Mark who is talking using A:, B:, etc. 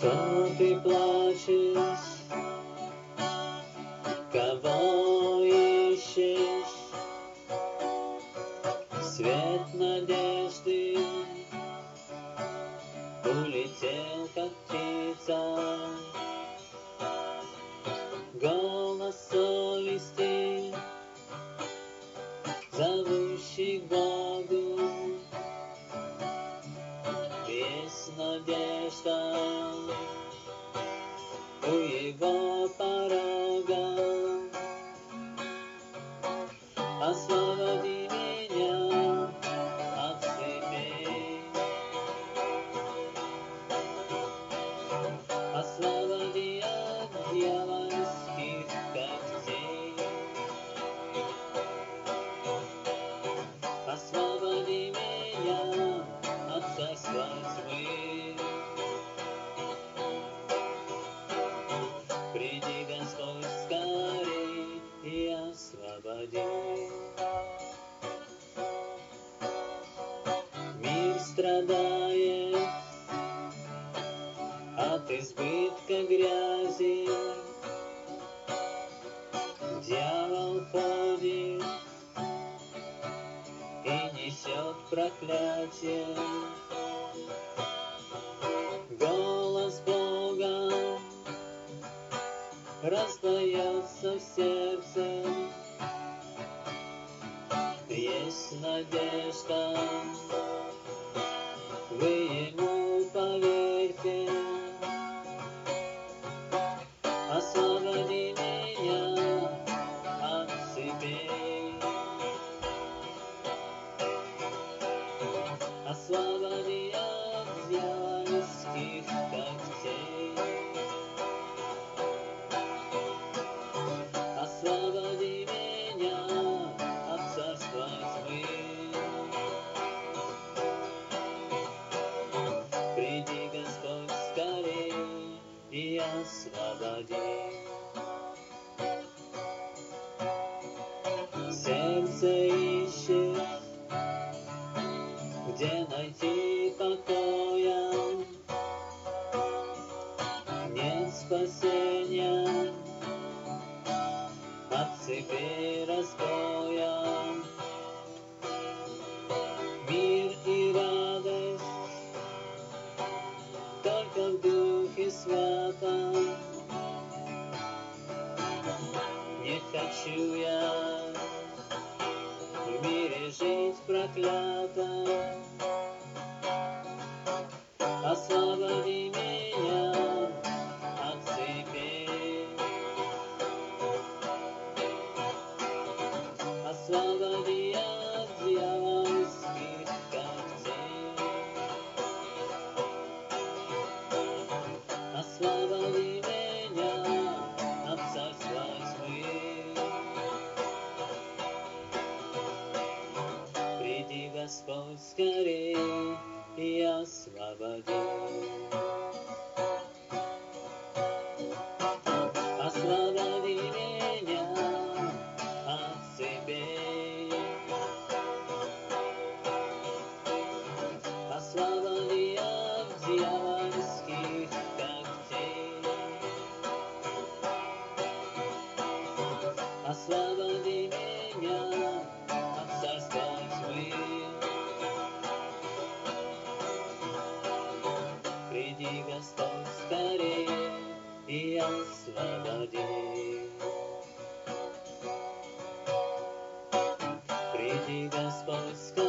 A: Что ты плачешь? Кого ищешь? Свет надежды улетел, как птица. Дьявольских когтей. Освободи меня от царства. Приди, Господь, скорей и освободи. Мир страдает от избытка грязи. Проклятие. Голос Бога раздается в сердце. Есть надежда, вы ему Освободи от дьявольских когтей. Освободи меня от царства тьмы. Приди, Господь, скорей и освободи. Сердце ищет, цепи разбоя. Мир и радость только в Духе Святом. Не хочу я в мире жить проклятом. Освободи меня и и освободи. Приди, Господь, скорей.